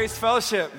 Grace Fellowship.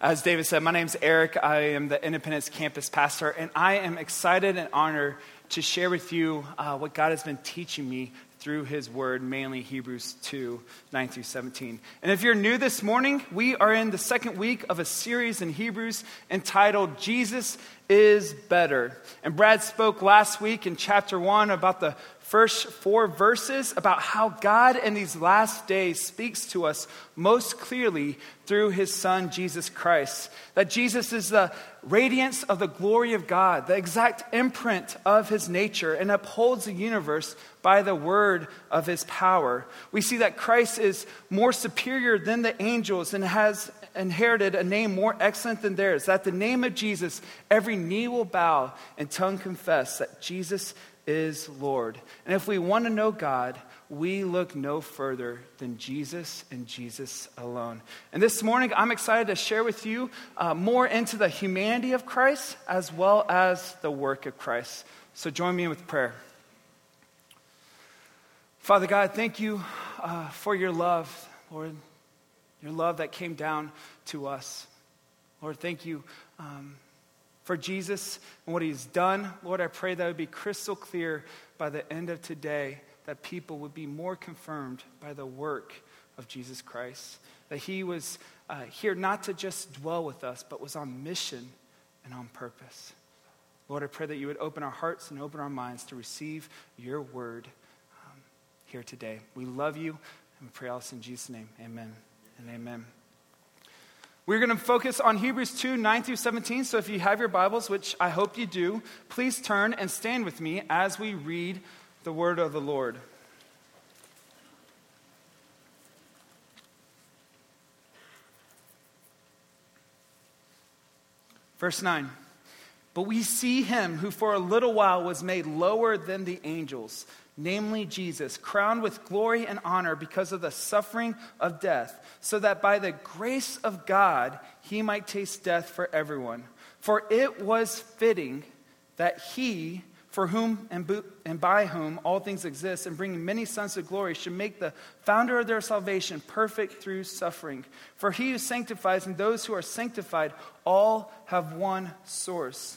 As David said, my name is Eric. I am the Independence campus pastor, and I am excited and honored to share with you uh, what God has been teaching me through his word, mainly Hebrews 2 9 through 17. And if you're new this morning, we are in the second week of a series in Hebrews entitled Jesus is Better. And Brad spoke last week in chapter 1 about the first four verses about how God in these last days speaks to us most clearly through his son, Jesus Christ. That Jesus is the radiance of the glory of God, the exact imprint of his nature, and upholds the universe by the word of his power. We see that Christ is more superior than the angels and has inherited a name more excellent than theirs. That the name of Jesus, every knee will bow and tongue confess that Jesus is Lord. And if we want to know God, we look no further than Jesus and Jesus alone. And this morning, I'm excited to share with you uh, more into the humanity of Christ as well as the work of Christ. So join me with prayer. Father God, thank you uh, for your love, Lord, your love that came down to us. Lord, thank you. Um, for Jesus and what he's done. Lord, I pray that it would be crystal clear by the end of today, that people would be more confirmed by the work of Jesus Christ. That he was uh, here not to just dwell with us, but was on mission and on purpose. Lord, I pray that you would open our hearts and open our minds to receive your word um, here today. We love you, and we pray all this in Jesus' name. Amen and amen. We're going to focus on Hebrews 2 9 through 17. So if you have your Bibles, which I hope you do, please turn and stand with me as we read the word of the Lord. Verse 9. But we see him who for a little while was made lower than the angels namely Jesus, crowned with glory and honor because of the suffering of death, so that by the grace of God he might taste death for everyone. For it was fitting that he, for whom and, by whom all things exist, and bringing many sons to glory, should make the founder of their salvation perfect through suffering. For he who sanctifies and those who are sanctified all have one source.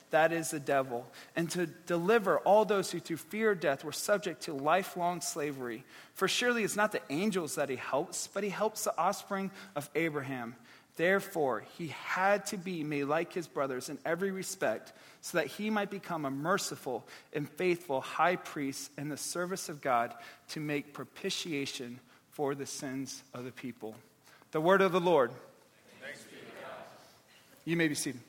that is the devil, and to deliver all those who through fear of death were subject to lifelong slavery. For surely it's not the angels that he helps, but he helps the offspring of Abraham. Therefore, he had to be made like his brothers in every respect, so that he might become a merciful and faithful high priest in the service of God to make propitiation for the sins of the people. The word of the Lord. You may be seated.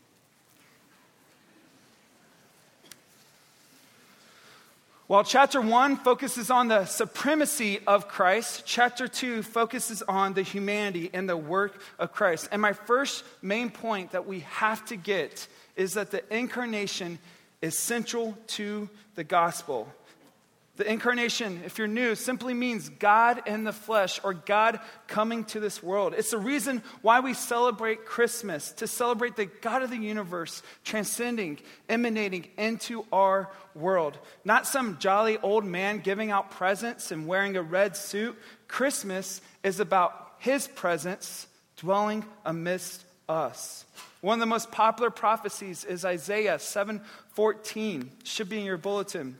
While chapter 1 focuses on the supremacy of Christ, chapter 2 focuses on the humanity and the work of Christ. And my first main point that we have to get is that the incarnation is central to the gospel. The incarnation, if you're new, simply means God in the flesh or God coming to this world. It's the reason why we celebrate Christmas, to celebrate the God of the universe transcending, emanating into our world. Not some jolly old man giving out presents and wearing a red suit. Christmas is about his presence dwelling amidst us. One of the most popular prophecies is Isaiah 7:14. Should be in your bulletin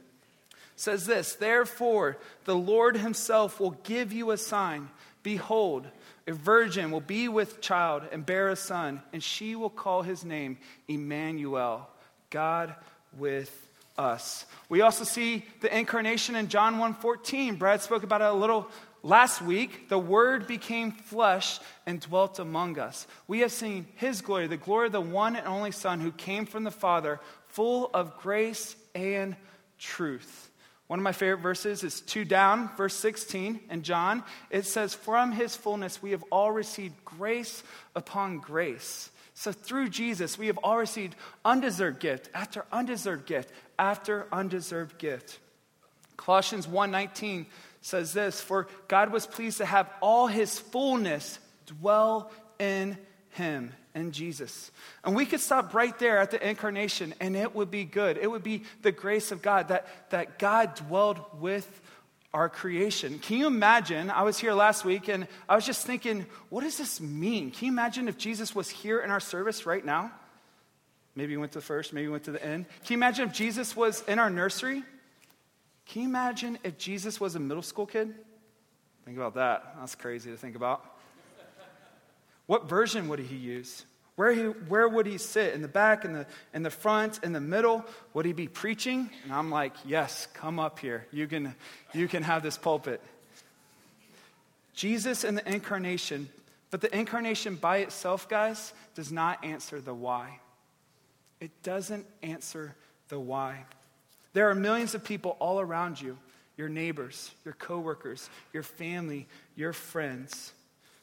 says this Therefore, the Lord himself will give you a sign. Behold, a virgin will be with child and bear a son, and she will call his name Emmanuel, God with us. We also see the incarnation in John 1:14. Brad spoke about it a little last week. The word became flesh and dwelt among us. We have seen his glory, the glory of the one and only son who came from the Father, full of grace and truth. One of my favorite verses is 2 down, verse 16 in John. It says, From his fullness we have all received grace upon grace. So through Jesus, we have all received undeserved gift after undeserved gift after undeserved gift. Colossians 1:19 says this, "For God was pleased to have all his fullness dwell in him in Jesus. And we could stop right there at the incarnation and it would be good. It would be the grace of God that, that God dwelled with our creation. Can you imagine? I was here last week and I was just thinking, what does this mean? Can you imagine if Jesus was here in our service right now? Maybe he went to the first, maybe he went to the end. Can you imagine if Jesus was in our nursery? Can you imagine if Jesus was a middle school kid? Think about that. That's crazy to think about. What version would he use? Where, he, where would he sit? In the back, in the, in the front, in the middle? Would he be preaching? And I'm like, yes, come up here. You can, you can have this pulpit. Jesus and the incarnation, but the incarnation by itself, guys, does not answer the why. It doesn't answer the why. There are millions of people all around you your neighbors, your coworkers, your family, your friends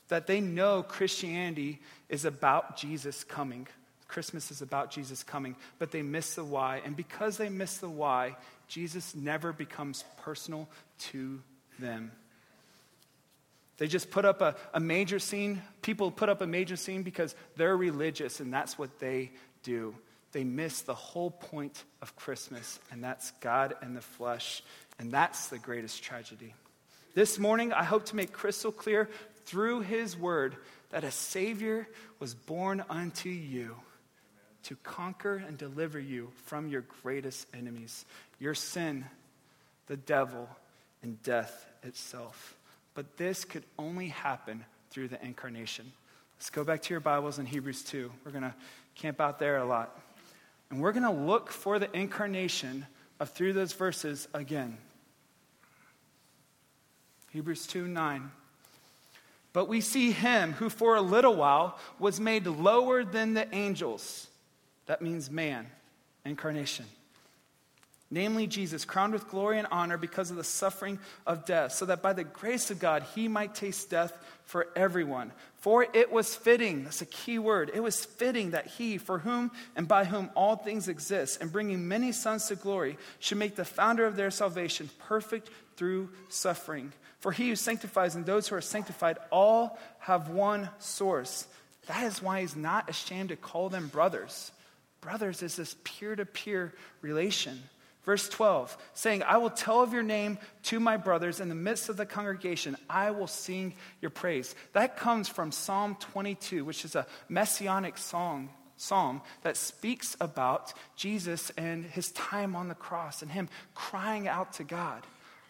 that they know Christianity is about Jesus coming. Christmas is about Jesus coming, but they miss the why. And because they miss the why, Jesus never becomes personal to them. They just put up a, a major scene. People put up a major scene because they're religious and that's what they do. They miss the whole point of Christmas, and that's God and the flesh. And that's the greatest tragedy. This morning, I hope to make crystal clear through his word that a Savior was born unto you to conquer and deliver you from your greatest enemies, your sin, the devil, and death itself. But this could only happen through the incarnation. Let's go back to your Bibles in Hebrews 2. We're going to camp out there a lot. And we're going to look for the incarnation of through those verses again. Hebrews 2 9. But we see him who for a little while was made lower than the angels. That means man, incarnation. Namely, Jesus, crowned with glory and honor because of the suffering of death, so that by the grace of God he might taste death for everyone. For it was fitting, that's a key word, it was fitting that he, for whom and by whom all things exist, and bringing many sons to glory, should make the founder of their salvation perfect through suffering. For he who sanctifies and those who are sanctified all have one source. That is why he's not ashamed to call them brothers. Brothers is this peer to peer relation. Verse 12, saying, I will tell of your name to my brothers in the midst of the congregation. I will sing your praise. That comes from Psalm 22, which is a messianic song, psalm that speaks about Jesus and his time on the cross and him crying out to God.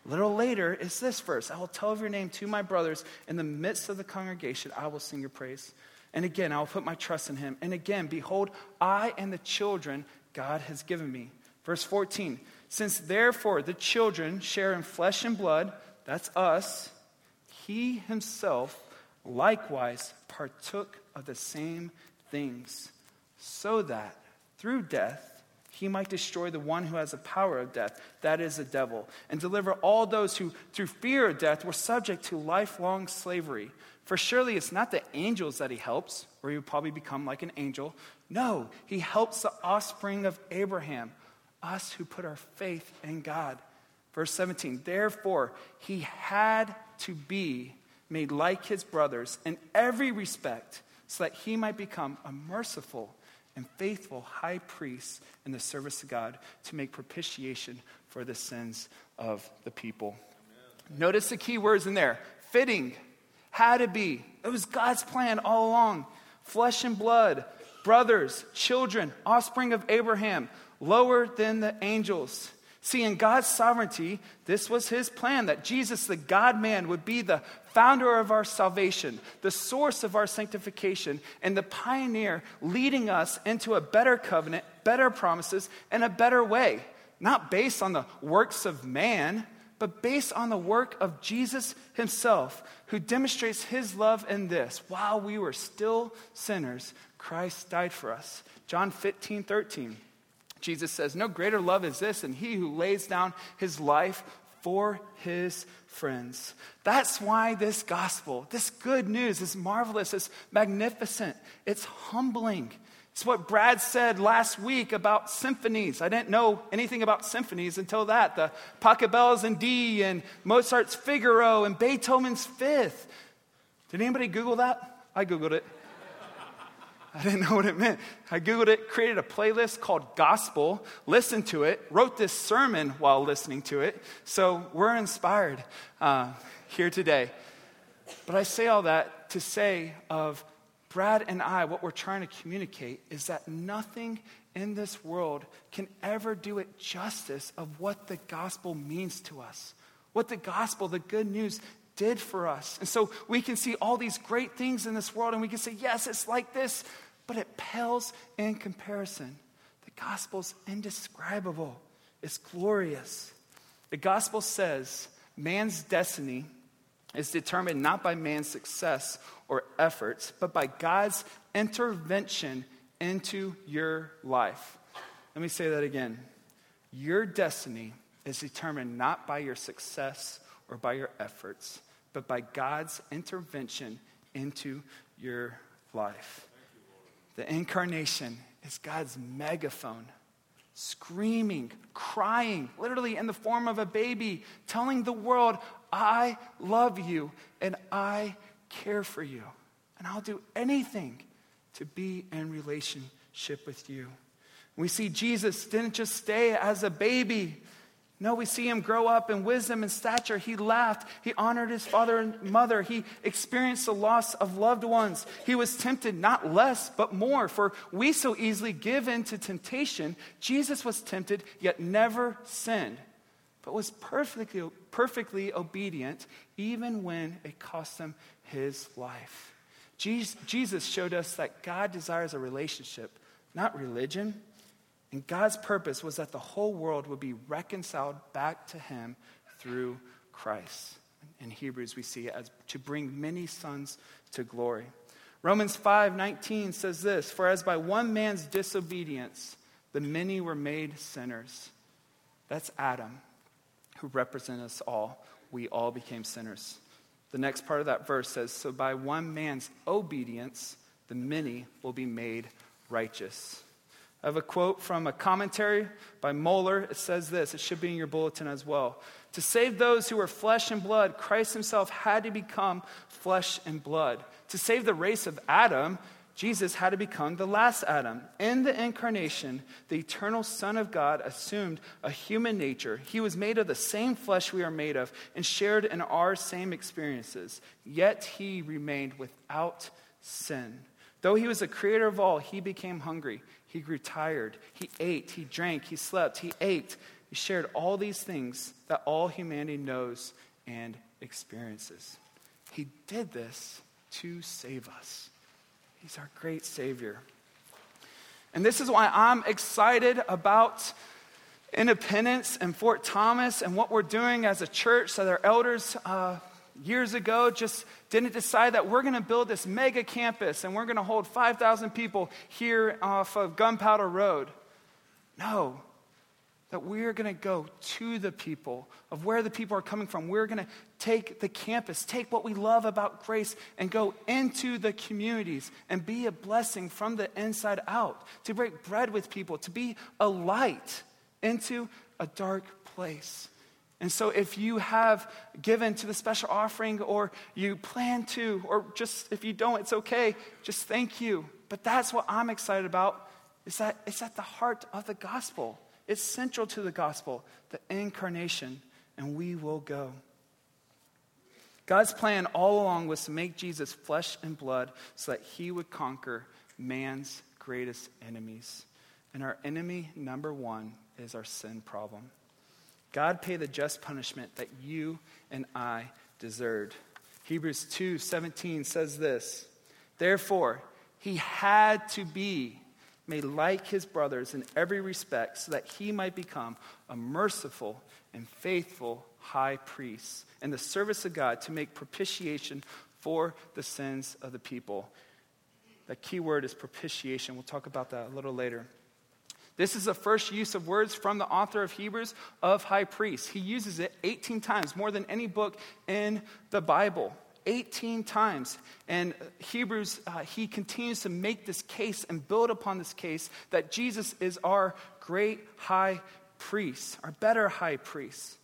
Little later is this verse I will tell of your name to my brothers. In the midst of the congregation, I will sing your praise. And again, I will put my trust in him. And again, behold, I and the children God has given me. Verse 14 Since therefore the children share in flesh and blood, that's us, he himself likewise partook of the same things, so that through death, he might destroy the one who has the power of death, that is the devil, and deliver all those who, through fear of death, were subject to lifelong slavery. For surely it's not the angels that he helps, or he would probably become like an angel. No, he helps the offspring of Abraham, us who put our faith in God. Verse 17, therefore, he had to be made like his brothers in every respect, so that he might become a merciful and faithful high priest in the service of God to make propitiation for the sins of the people. Amen. Notice the key words in there fitting, had to be. It was God's plan all along. Flesh and blood, brothers, children, offspring of Abraham, lower than the angels. See, in God's sovereignty, this was his plan that Jesus, the God man, would be the founder of our salvation, the source of our sanctification, and the pioneer leading us into a better covenant, better promises, and a better way. Not based on the works of man, but based on the work of Jesus himself, who demonstrates his love in this. While we were still sinners, Christ died for us. John 15, 13. Jesus says, No greater love is this than he who lays down his life for his friends. That's why this gospel, this good news, is marvelous, it's magnificent, it's humbling. It's what Brad said last week about symphonies. I didn't know anything about symphonies until that. The Pachelbel's in D and Mozart's Figaro and Beethoven's Fifth. Did anybody Google that? I Googled it. I didn't know what it meant. I Googled it, created a playlist called Gospel, listened to it, wrote this sermon while listening to it. So we're inspired uh, here today. But I say all that to say of Brad and I, what we're trying to communicate is that nothing in this world can ever do it justice of what the gospel means to us. What the gospel, the good news, did for us. And so we can see all these great things in this world and we can say, yes, it's like this, but it pales in comparison. The gospel's indescribable, it's glorious. The gospel says man's destiny is determined not by man's success or efforts, but by God's intervention into your life. Let me say that again. Your destiny is determined not by your success or by your efforts, but by God's intervention into your life. The incarnation is God's megaphone, screaming, crying, literally in the form of a baby, telling the world, I love you and I care for you. And I'll do anything to be in relationship with you. We see Jesus didn't just stay as a baby no, we see him grow up in wisdom and stature. He laughed. He honored his father and mother. He experienced the loss of loved ones. He was tempted not less, but more. For we so easily give in to temptation. Jesus was tempted, yet never sinned, but was perfectly, perfectly obedient, even when it cost him his life. Jesus showed us that God desires a relationship, not religion. And God's purpose was that the whole world would be reconciled back to him through Christ. In Hebrews, we see it as to bring many sons to glory. Romans 5:19 says this, "For as by one man's disobedience the many were made sinners." That's Adam, who represents us all. We all became sinners. The next part of that verse says, "So by one man's obedience the many will be made righteous." I have a quote from a commentary by Mohler. It says this, it should be in your bulletin as well. To save those who were flesh and blood, Christ himself had to become flesh and blood. To save the race of Adam, Jesus had to become the last Adam. In the incarnation, the eternal Son of God assumed a human nature. He was made of the same flesh we are made of and shared in our same experiences. Yet he remained without sin. Though he was the creator of all, he became hungry. He grew tired. He ate. He drank. He slept. He ate. He shared all these things that all humanity knows and experiences. He did this to save us. He's our great Savior. And this is why I'm excited about independence and Fort Thomas and what we're doing as a church that our elders uh, years ago just didn't decide that we're going to build this mega campus and we're going to hold 5,000 people here off of Gunpowder Road. No, that we're going to go to the people of where the people are coming from. We're going to take the campus, take what we love about grace, and go into the communities and be a blessing from the inside out, to break bread with people, to be a light into a dark place. And so, if you have given to the special offering, or you plan to, or just if you don't, it's okay. Just thank you. But that's what I'm excited about. Is that it's at the heart of the gospel. It's central to the gospel, the incarnation, and we will go. God's plan all along was to make Jesus flesh and blood so that he would conquer man's greatest enemies. And our enemy number one is our sin problem. God paid the just punishment that you and I deserved. Hebrews 2 17 says this Therefore, he had to be made like his brothers in every respect so that he might become a merciful and faithful high priest in the service of God to make propitiation for the sins of the people. The key word is propitiation. We'll talk about that a little later. This is the first use of words from the author of Hebrews of high priest. He uses it 18 times, more than any book in the Bible. 18 times. And Hebrews, uh, he continues to make this case and build upon this case that Jesus is our great high priest, our better high priest.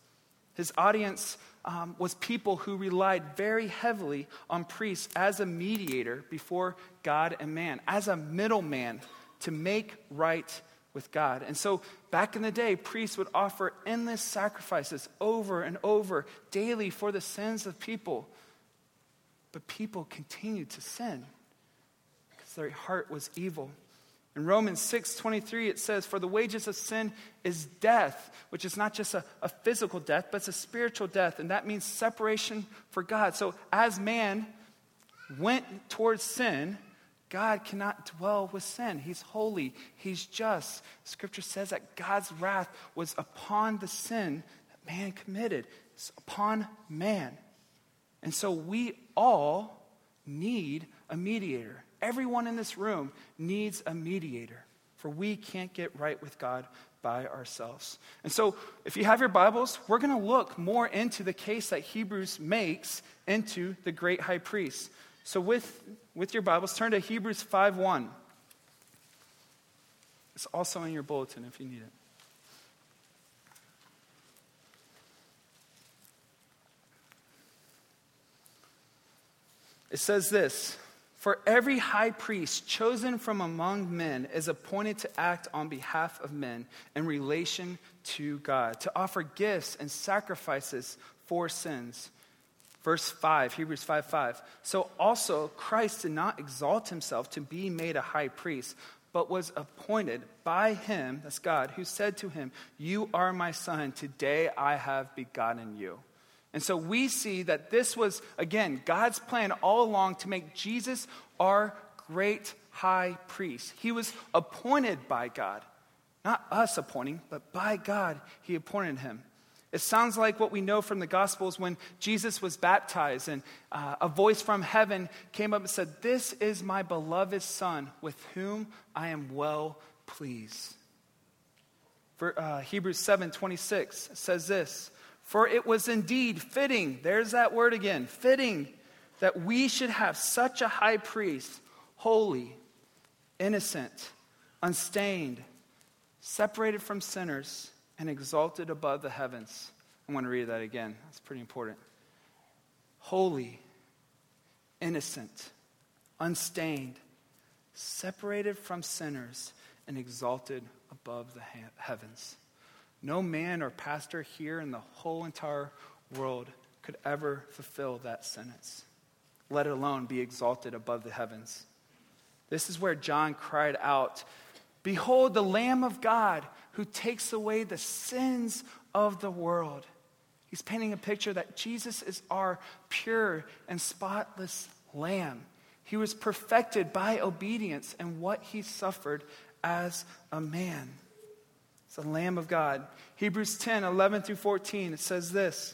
His audience um, was people who relied very heavily on priests as a mediator before God and man, as a middleman to make right with God. And so back in the day, priests would offer endless sacrifices over and over daily for the sins of people. But people continued to sin because their heart was evil. In Romans 6 23, it says, For the wages of sin is death, which is not just a, a physical death, but it's a spiritual death. And that means separation for God. So as man went towards sin, God cannot dwell with sin. He's holy, He's just. Scripture says that God's wrath was upon the sin that man committed, it's upon man. And so we all need a mediator. Everyone in this room needs a mediator, for we can't get right with God by ourselves. And so, if you have your Bibles, we're going to look more into the case that Hebrews makes into the great high priest. So, with, with your Bibles, turn to Hebrews 5 1. It's also in your bulletin if you need it. It says this For every high priest chosen from among men is appointed to act on behalf of men in relation to God, to offer gifts and sacrifices for sins. Verse 5, Hebrews 5 5. So also Christ did not exalt himself to be made a high priest, but was appointed by him, that's God, who said to him, You are my son, today I have begotten you. And so we see that this was, again, God's plan all along to make Jesus our great high priest. He was appointed by God. Not us appointing, but by God, he appointed him. It sounds like what we know from the Gospels when Jesus was baptized and uh, a voice from heaven came up and said, This is my beloved Son with whom I am well pleased. For, uh, Hebrews 7 26 says this For it was indeed fitting, there's that word again, fitting, that we should have such a high priest, holy, innocent, unstained, separated from sinners and exalted above the heavens. I want to read that again. That's pretty important. Holy, innocent, unstained, separated from sinners, and exalted above the heavens. No man or pastor here in the whole entire world could ever fulfill that sentence, let alone be exalted above the heavens. This is where John cried out Behold, the Lamb of God who takes away the sins of the world. He's painting a picture that Jesus is our pure and spotless Lamb. He was perfected by obedience and what he suffered as a man. It's the Lamb of God. Hebrews 10 11 through 14, it says this.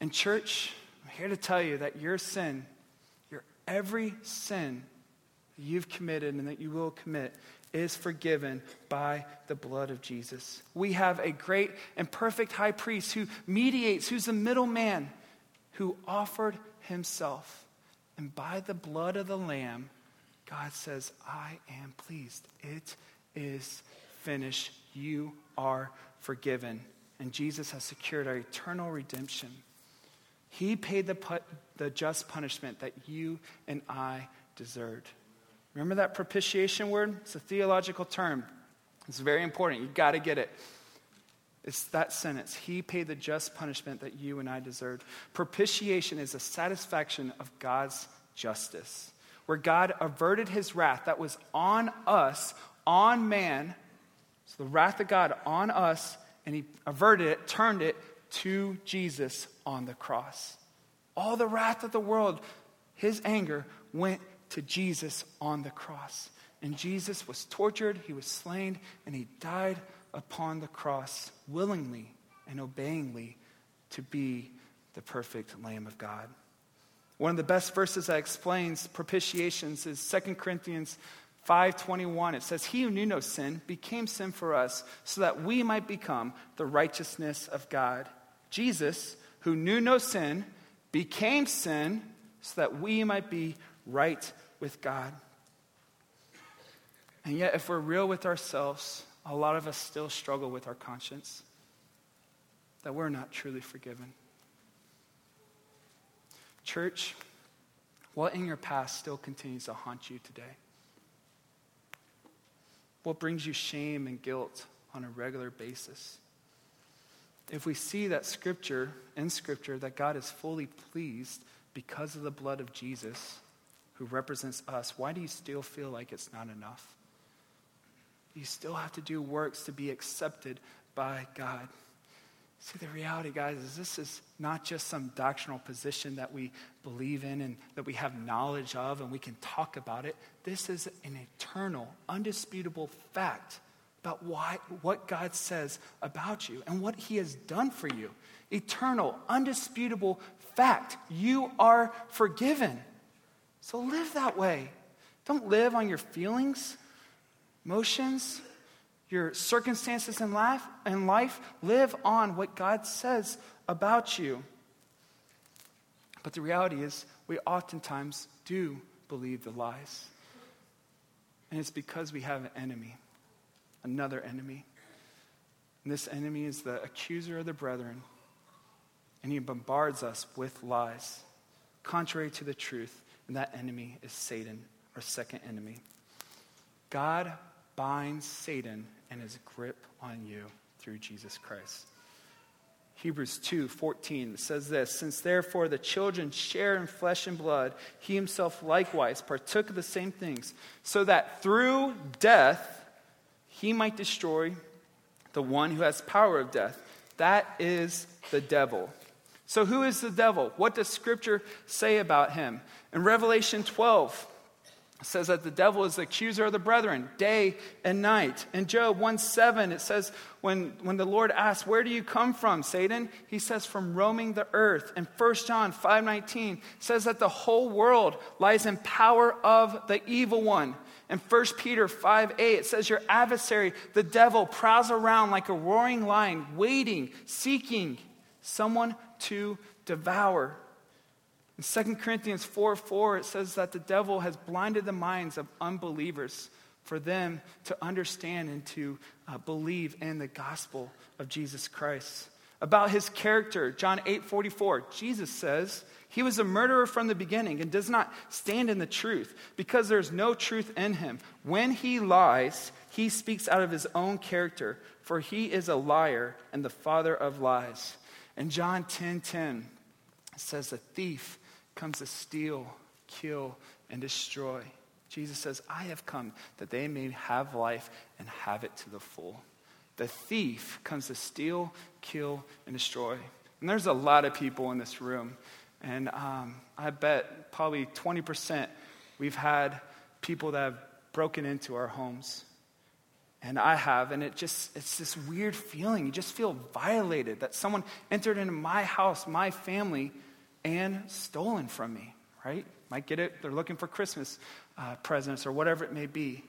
And, church, I'm here to tell you that your sin, your every sin you've committed and that you will commit, is forgiven by the blood of Jesus. We have a great and perfect high priest who mediates, who's the middleman, who offered himself. And by the blood of the Lamb, God says, I am pleased. It is finished. You are forgiven. And Jesus has secured our eternal redemption. He paid the, the just punishment that you and I deserved. Remember that propitiation word? It's a theological term. It's very important. You've got to get it. It's that sentence. He paid the just punishment that you and I deserved. Propitiation is a satisfaction of God's justice, where God averted his wrath that was on us on man, so the wrath of God on us, and he averted it, turned it to Jesus on the cross. All the wrath of the world, his anger, went to Jesus on the cross. And Jesus was tortured, he was slain, and he died upon the cross willingly and obeyingly to be the perfect Lamb of God. One of the best verses that explains propitiations is 2 Corinthians 5:21 it says he who knew no sin became sin for us so that we might become the righteousness of God. Jesus, who knew no sin, became sin so that we might be right with God. And yet if we're real with ourselves, a lot of us still struggle with our conscience that we're not truly forgiven. Church, what in your past still continues to haunt you today? What brings you shame and guilt on a regular basis? If we see that Scripture, in Scripture, that God is fully pleased because of the blood of Jesus, who represents us, why do you still feel like it's not enough? You still have to do works to be accepted by God. See, the reality, guys, is this is not just some doctrinal position that we believe in and that we have knowledge of and we can talk about it. This is an eternal, undisputable fact about why, what God says about you and what He has done for you. Eternal, undisputable fact. You are forgiven. So live that way. Don't live on your feelings, emotions, your circumstances in life, life, live on what God says about you. But the reality is, we oftentimes do believe the lies. And it's because we have an enemy, another enemy. And this enemy is the accuser of the brethren. And he bombards us with lies, contrary to the truth. And that enemy is Satan, our second enemy. God binds Satan and his grip on you through Jesus Christ. Hebrews 2 14 says this Since therefore the children share in flesh and blood, he himself likewise partook of the same things, so that through death he might destroy the one who has power of death. That is the devil. So, who is the devil? What does Scripture say about him? In Revelation 12, it says that the devil is the accuser of the brethren day and night. In Job 1 7, it says, when, when the Lord asks, Where do you come from, Satan? He says, From roaming the earth. And 1 John 5 19 says that the whole world lies in power of the evil one. In 1 Peter 5 8, it says, Your adversary, the devil, prowls around like a roaring lion, waiting, seeking someone to devour. In 2 Corinthians 4 4, it says that the devil has blinded the minds of unbelievers for them to understand and to uh, believe in the gospel of Jesus Christ. About his character, John 8 44, Jesus says, He was a murderer from the beginning and does not stand in the truth because there's no truth in him. When he lies, he speaks out of his own character, for he is a liar and the father of lies. And John 10 10 says, A thief comes to steal, kill, and destroy. Jesus says, I have come that they may have life and have it to the full. The thief comes to steal, kill, and destroy. And there's a lot of people in this room. And um, I bet probably 20% we've had people that have broken into our homes. And I have, and it just, it's this weird feeling. You just feel violated that someone entered into my house, my family, and stolen from me, right? Might get it, they're looking for Christmas uh, presents or whatever it may be.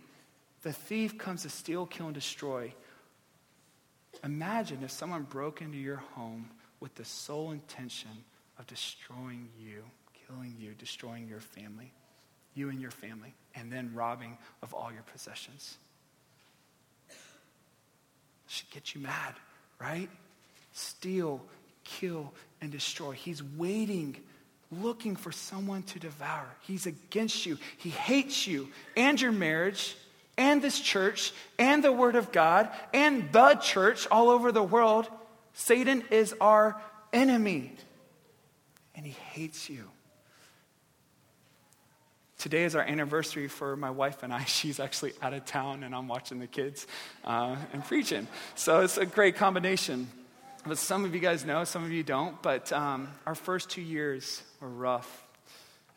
The thief comes to steal, kill, and destroy. Imagine if someone broke into your home with the sole intention of destroying you, killing you, destroying your family, you and your family, and then robbing of all your possessions. It should get you mad, right? Steal, kill, and destroy. He's waiting, looking for someone to devour. He's against you. He hates you and your marriage and this church and the Word of God and the church all over the world. Satan is our enemy, and he hates you. Today is our anniversary for my wife and I. She's actually out of town, and I'm watching the kids uh, and preaching. So it's a great combination. But some of you guys know, some of you don't. But um, our first two years were rough.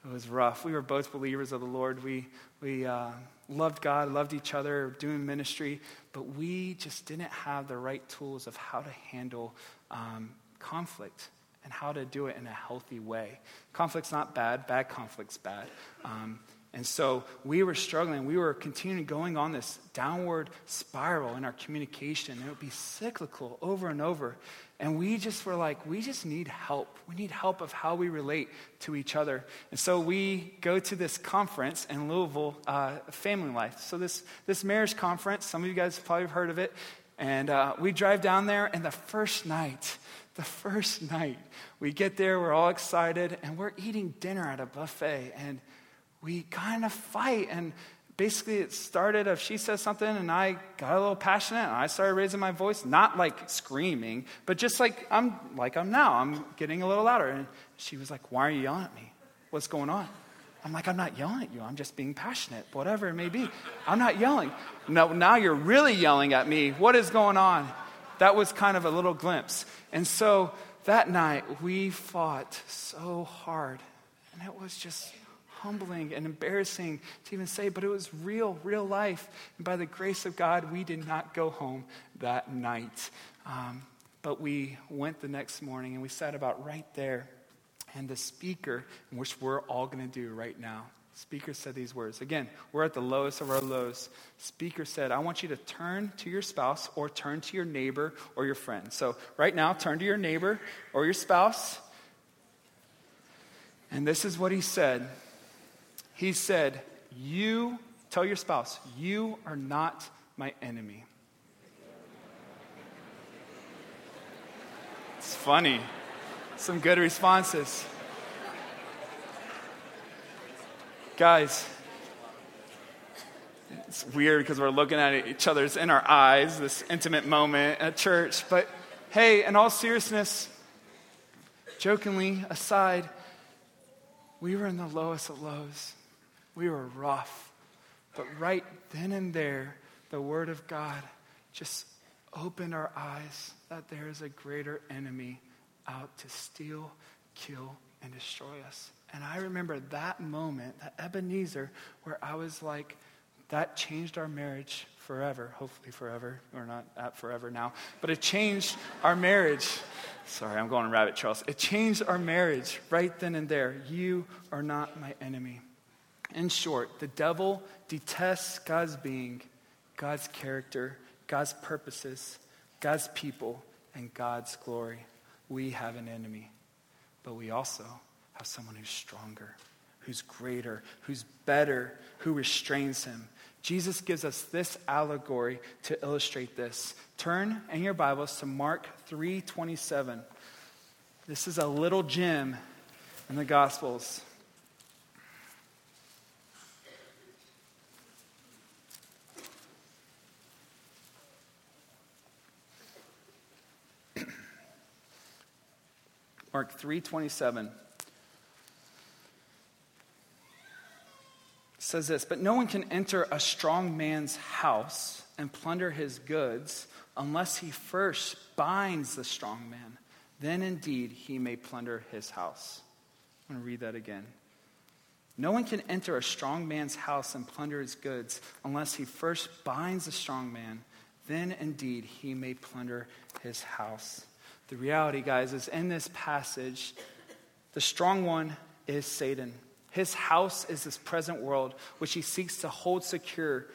It was rough. We were both believers of the Lord. We, we uh, loved God, loved each other, doing ministry, but we just didn't have the right tools of how to handle um, conflict and how to do it in a healthy way. Conflict's not bad, bad conflict's bad. Um, and so we were struggling. We were continuing going on this downward spiral in our communication. It would be cyclical over and over. And we just were like, we just need help. We need help of how we relate to each other. And so we go to this conference in Louisville, uh, Family Life. So this, this marriage conference, some of you guys probably have heard of it. And uh, we drive down there, and the first night, the first night, we get there, we're all excited, and we're eating dinner at a buffet. And we kind of fight. And basically, it started of she says something, and I got a little passionate, and I started raising my voice, not like screaming, but just like I'm like I'm now. I'm getting a little louder. And she was like, "Why are you yelling at me? What's going on?" I'm like, I'm not yelling at you. I'm just being passionate, whatever it may be. I'm not yelling. No, now you're really yelling at me. What is going on? That was kind of a little glimpse. And so that night, we fought so hard. And it was just humbling and embarrassing to even say, but it was real, real life. And by the grace of God, we did not go home that night. Um, but we went the next morning and we sat about right there. And the speaker, which we're all going to do right now, speaker said these words. Again, we're at the lowest of our lows. Speaker said, I want you to turn to your spouse or turn to your neighbor or your friend. So right now, turn to your neighbor or your spouse. And this is what he said he said, You, tell your spouse, you are not my enemy. It's funny. Some good responses. Guys, it's weird because we're looking at each other's in our eyes, this intimate moment at church. But hey, in all seriousness, jokingly aside, we were in the lowest of lows. We were rough. But right then and there, the Word of God just opened our eyes that there is a greater enemy out to steal, kill, and destroy us. And I remember that moment, that Ebenezer, where I was like, that changed our marriage forever, hopefully forever. We're not at forever now, but it changed our marriage. Sorry, I'm going rabbit trails. It changed our marriage right then and there. You are not my enemy. In short, the devil detests God's being, God's character, God's purposes, God's people, and God's glory. We have an enemy, but we also have someone who's stronger, who's greater, who's better, who restrains him. Jesus gives us this allegory to illustrate this. Turn in your Bibles to Mark 3:27. This is a little gem in the Gospels. Mark 3:27 says this, but no one can enter a strong man's house and plunder his goods unless he first binds the strong man. Then indeed he may plunder his house. I'm going to read that again. No one can enter a strong man's house and plunder his goods unless he first binds the strong man. Then indeed he may plunder his house. The reality, guys, is in this passage, the strong one is Satan. His house is this present world, which he seeks to hold secure.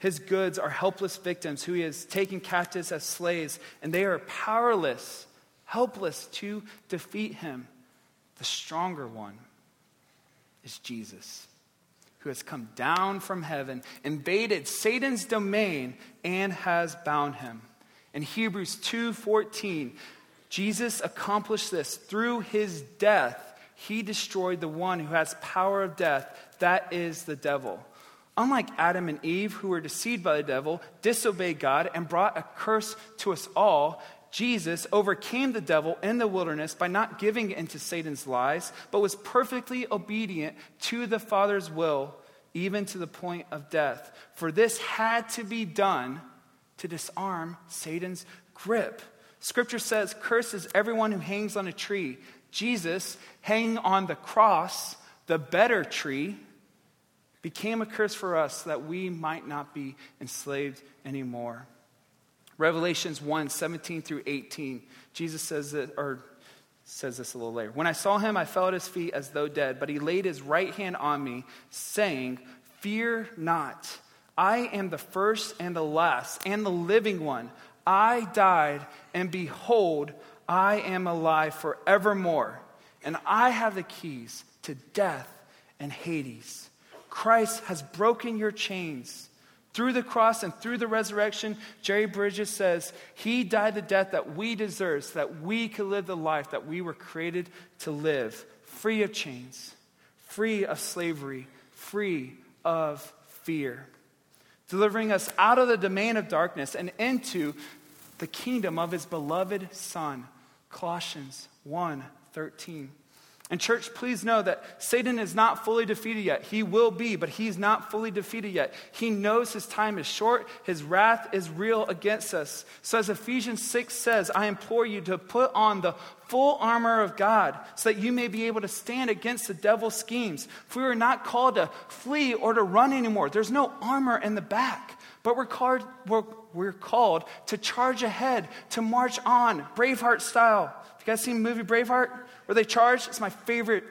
His goods are helpless victims who he has taken captives as slaves, and they are powerless, helpless to defeat him. The stronger one is Jesus, who has come down from heaven, invaded Satan's domain, and has bound him. In Hebrews 2:14, Jesus accomplished this through his death. He destroyed the one who has power of death, that is the devil. Unlike Adam and Eve, who were deceived by the devil, disobeyed God, and brought a curse to us all, Jesus overcame the devil in the wilderness by not giving in to Satan's lies, but was perfectly obedient to the Father's will, even to the point of death. For this had to be done to disarm Satan's grip. Scripture says, Curses everyone who hangs on a tree. Jesus, hanging on the cross, the better tree, became a curse for us that we might not be enslaved anymore. Revelations 1 17 through 18, Jesus says that, or says this a little later. When I saw him, I fell at his feet as though dead, but he laid his right hand on me, saying, Fear not. I am the first and the last and the living one. I died, and behold, I am alive forevermore. And I have the keys to death and Hades. Christ has broken your chains. Through the cross and through the resurrection, Jerry Bridges says, He died the death that we deserve so that we could live the life that we were created to live, free of chains, free of slavery, free of fear delivering us out of the domain of darkness and into the kingdom of his beloved Son. Colossians 1 13. And, church, please know that Satan is not fully defeated yet. He will be, but he's not fully defeated yet. He knows his time is short, his wrath is real against us. So, as Ephesians 6 says, I implore you to put on the full armor of God so that you may be able to stand against the devil's schemes. For we are not called to flee or to run anymore, there's no armor in the back. But we're called, we're, we're called to charge ahead, to march on, Braveheart style. Have you guys seen the movie Braveheart? Where they charge. It's my favorite,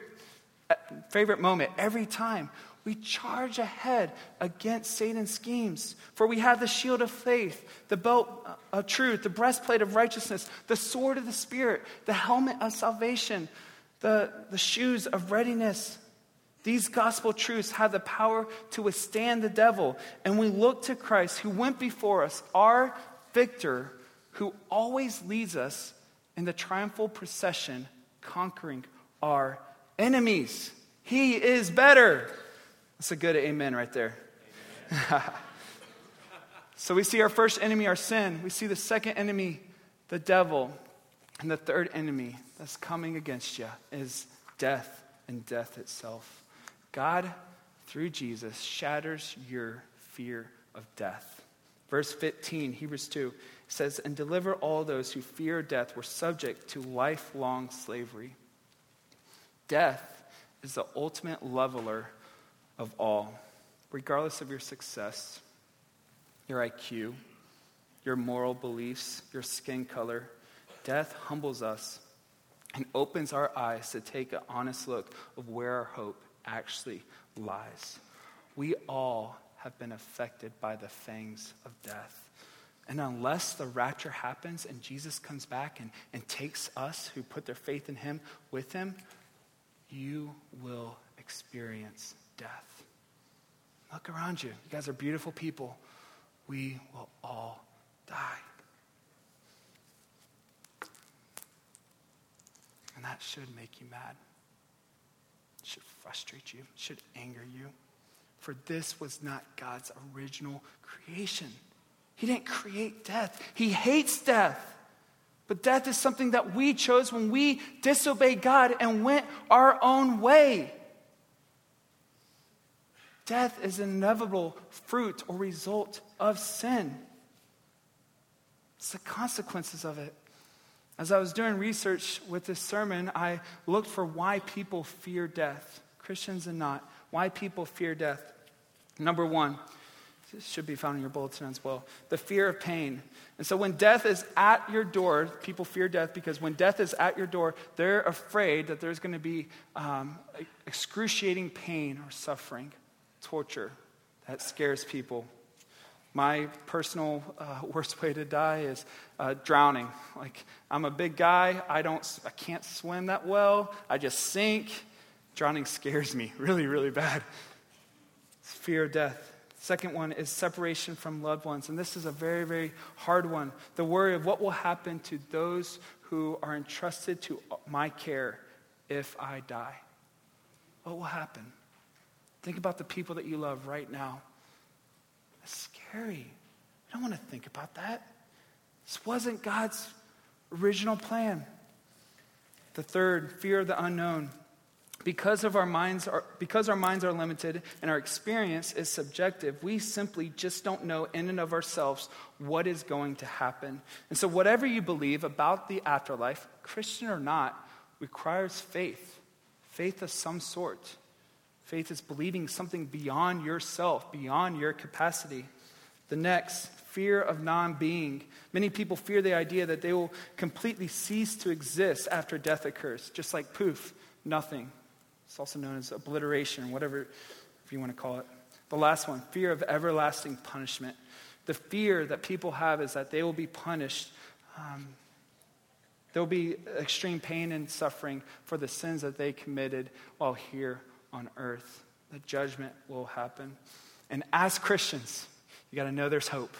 uh, favorite moment every time. We charge ahead against Satan's schemes. For we have the shield of faith, the belt uh, of truth, the breastplate of righteousness, the sword of the Spirit, the helmet of salvation, the, the shoes of readiness. These gospel truths have the power to withstand the devil. And we look to Christ, who went before us, our victor, who always leads us in the triumphal procession conquering our enemies. He is better. That's a good amen right there. so we see our first enemy, our sin. We see the second enemy, the devil. And the third enemy that's coming against you is death and death itself. God, through Jesus, shatters your fear of death. Verse 15, Hebrews 2 says, And deliver all those who fear death were subject to lifelong slavery. Death is the ultimate leveler of all, regardless of your success, your IQ, your moral beliefs, your skin color. Death humbles us and opens our eyes to take an honest look of where our hope actually lies. We all have been affected by the fangs of death. And unless the rapture happens and Jesus comes back and, and takes us who put their faith in him with him, you will experience death. Look around you. You guys are beautiful people. We will all die. And that should make you mad. It should frustrate you. It should anger you. For this was not God's original creation. He didn't create death, He hates death. But death is something that we chose when we disobeyed God and went our own way. Death is an inevitable fruit or result of sin. It's the consequences of it. As I was doing research with this sermon, I looked for why people fear death, Christians and not. Why people fear death. Number one, this should be found in your bulletin as well. The fear of pain. And so when death is at your door, people fear death because when death is at your door, they're afraid that there's going to be um, excruciating pain or suffering, torture. That scares people. My personal uh, worst way to die is uh, drowning. Like I'm a big guy, I don't, I can't swim that well. I just sink. Drowning scares me really, really bad. It's fear of death. Second one is separation from loved ones. And this is a very, very hard one. The worry of what will happen to those who are entrusted to my care if I die. What will happen? Think about the people that you love right now. Scary. I don't want to think about that. This wasn't God's original plan. The third, fear of the unknown. Because, of our minds are, because our minds are limited and our experience is subjective, we simply just don't know in and of ourselves what is going to happen. And so, whatever you believe about the afterlife, Christian or not, requires faith. Faith of some sort. Faith is believing something beyond yourself, beyond your capacity. The next, fear of non being. Many people fear the idea that they will completely cease to exist after death occurs, just like poof, nothing. It's also known as obliteration, whatever if you want to call it. The last one, fear of everlasting punishment. The fear that people have is that they will be punished. Um, there will be extreme pain and suffering for the sins that they committed while here on earth. The judgment will happen. And as Christians, you got to know there's hope.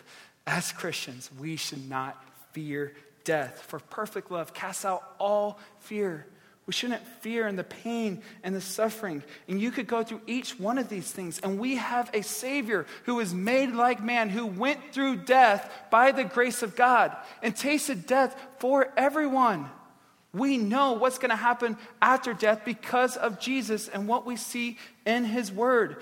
As Christians, we should not fear death, for perfect love casts out all fear. We shouldn't fear and the pain and the suffering. And you could go through each one of these things. And we have a Savior who is made like man, who went through death by the grace of God and tasted death for everyone. We know what's going to happen after death because of Jesus and what we see in His Word.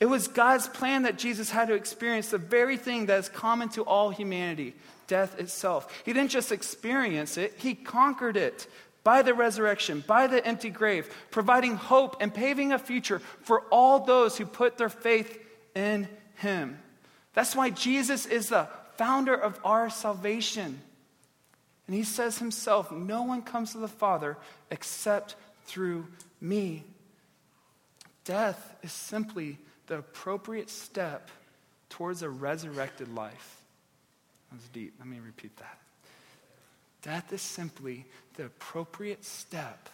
It was God's plan that Jesus had to experience the very thing that is common to all humanity death itself. He didn't just experience it, He conquered it by the resurrection, by the empty grave, providing hope and paving a future for all those who put their faith in him. That's why Jesus is the founder of our salvation. And he says himself, No one comes to the Father except through me. Death is simply the appropriate step towards a resurrected life. That was deep. Let me repeat that. Death is simply the appropriate step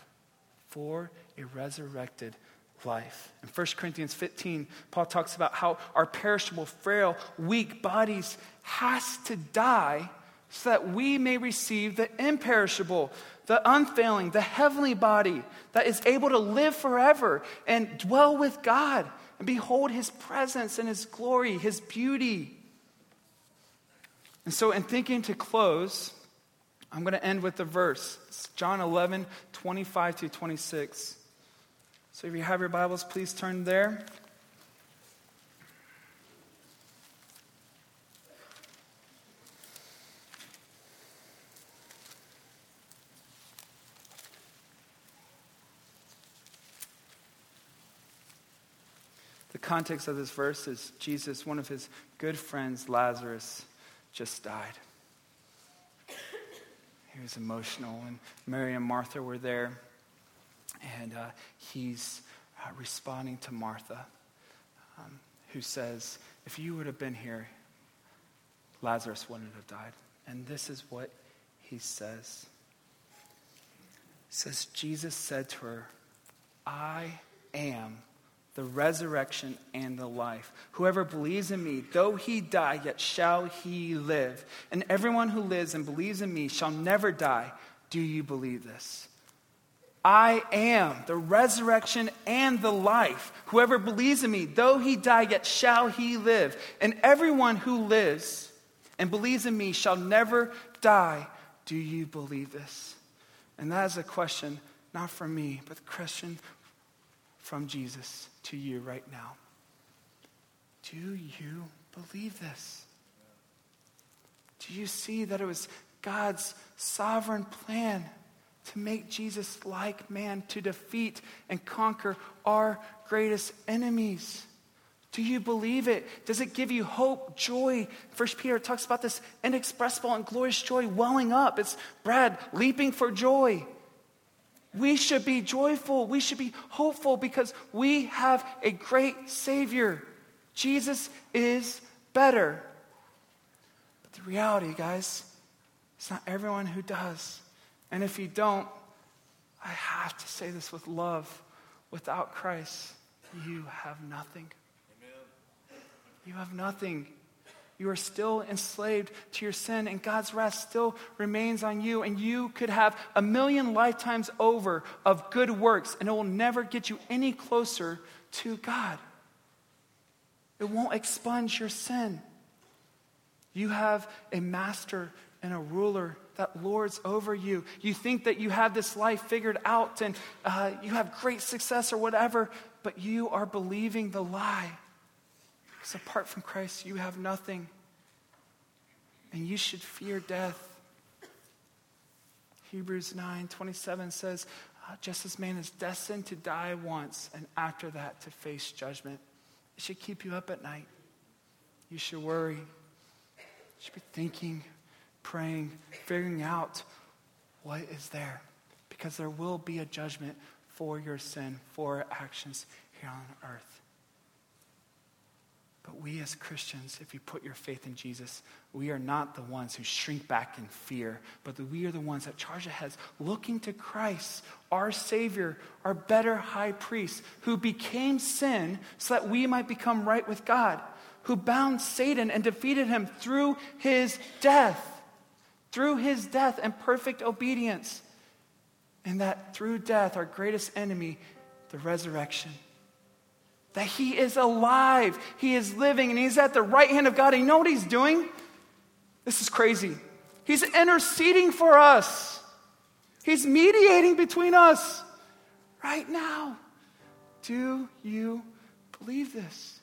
for a resurrected life. In 1 Corinthians 15, Paul talks about how our perishable, frail, weak bodies has to die so that we may receive the imperishable, the unfailing, the heavenly body that is able to live forever and dwell with God and behold his presence and his glory, his beauty. And so, in thinking to close, I'm going to end with the verse. It's John 11, 25 to 26. So if you have your Bibles, please turn there. The context of this verse is Jesus, one of his good friends, Lazarus, just died. He was emotional, and Mary and Martha were there, and uh, he's uh, responding to Martha, um, who says, If you would have been here, Lazarus wouldn't have died. And this is what he says. Says, Jesus said to her, I am the resurrection and the life. Whoever believes in me, though he die, yet shall he live. And everyone who lives and believes in me shall never die. Do you believe this? I am the resurrection and the life. Whoever believes in me, though he die, yet shall he live. And everyone who lives and believes in me shall never die. Do you believe this? And that is a question not for me, but the question from Jesus to you right now. Do you believe this? Do you see that it was God's sovereign plan to make Jesus like man, to defeat and conquer our greatest enemies? Do you believe it? Does it give you hope, joy? First Peter talks about this inexpressible and glorious joy welling up. It's Brad leaping for joy. We should be joyful. We should be hopeful because we have a great Savior. Jesus is better. But the reality, guys, it's not everyone who does. And if you don't, I have to say this with love. Without Christ, you have nothing. Amen. You have nothing. You are still enslaved to your sin, and God's wrath still remains on you. And you could have a million lifetimes over of good works, and it will never get you any closer to God. It won't expunge your sin. You have a master and a ruler that lords over you. You think that you have this life figured out and uh, you have great success or whatever, but you are believing the lie. Because apart from Christ, you have nothing. And you should fear death. Hebrews 9 27 says, uh, just as man is destined to die once and after that to face judgment. It should keep you up at night. You should worry. You should be thinking, praying, figuring out what is there. Because there will be a judgment for your sin, for actions here on earth. But we as Christians, if you put your faith in Jesus, we are not the ones who shrink back in fear, but we are the ones that charge ahead, looking to Christ, our Savior, our better high priest, who became sin so that we might become right with God, who bound Satan and defeated him through his death, through his death and perfect obedience. And that through death, our greatest enemy, the resurrection that he is alive, he is living, and he's at the right hand of God. And you know what he's doing? This is crazy. He's interceding for us, he's mediating between us right now. Do you believe this?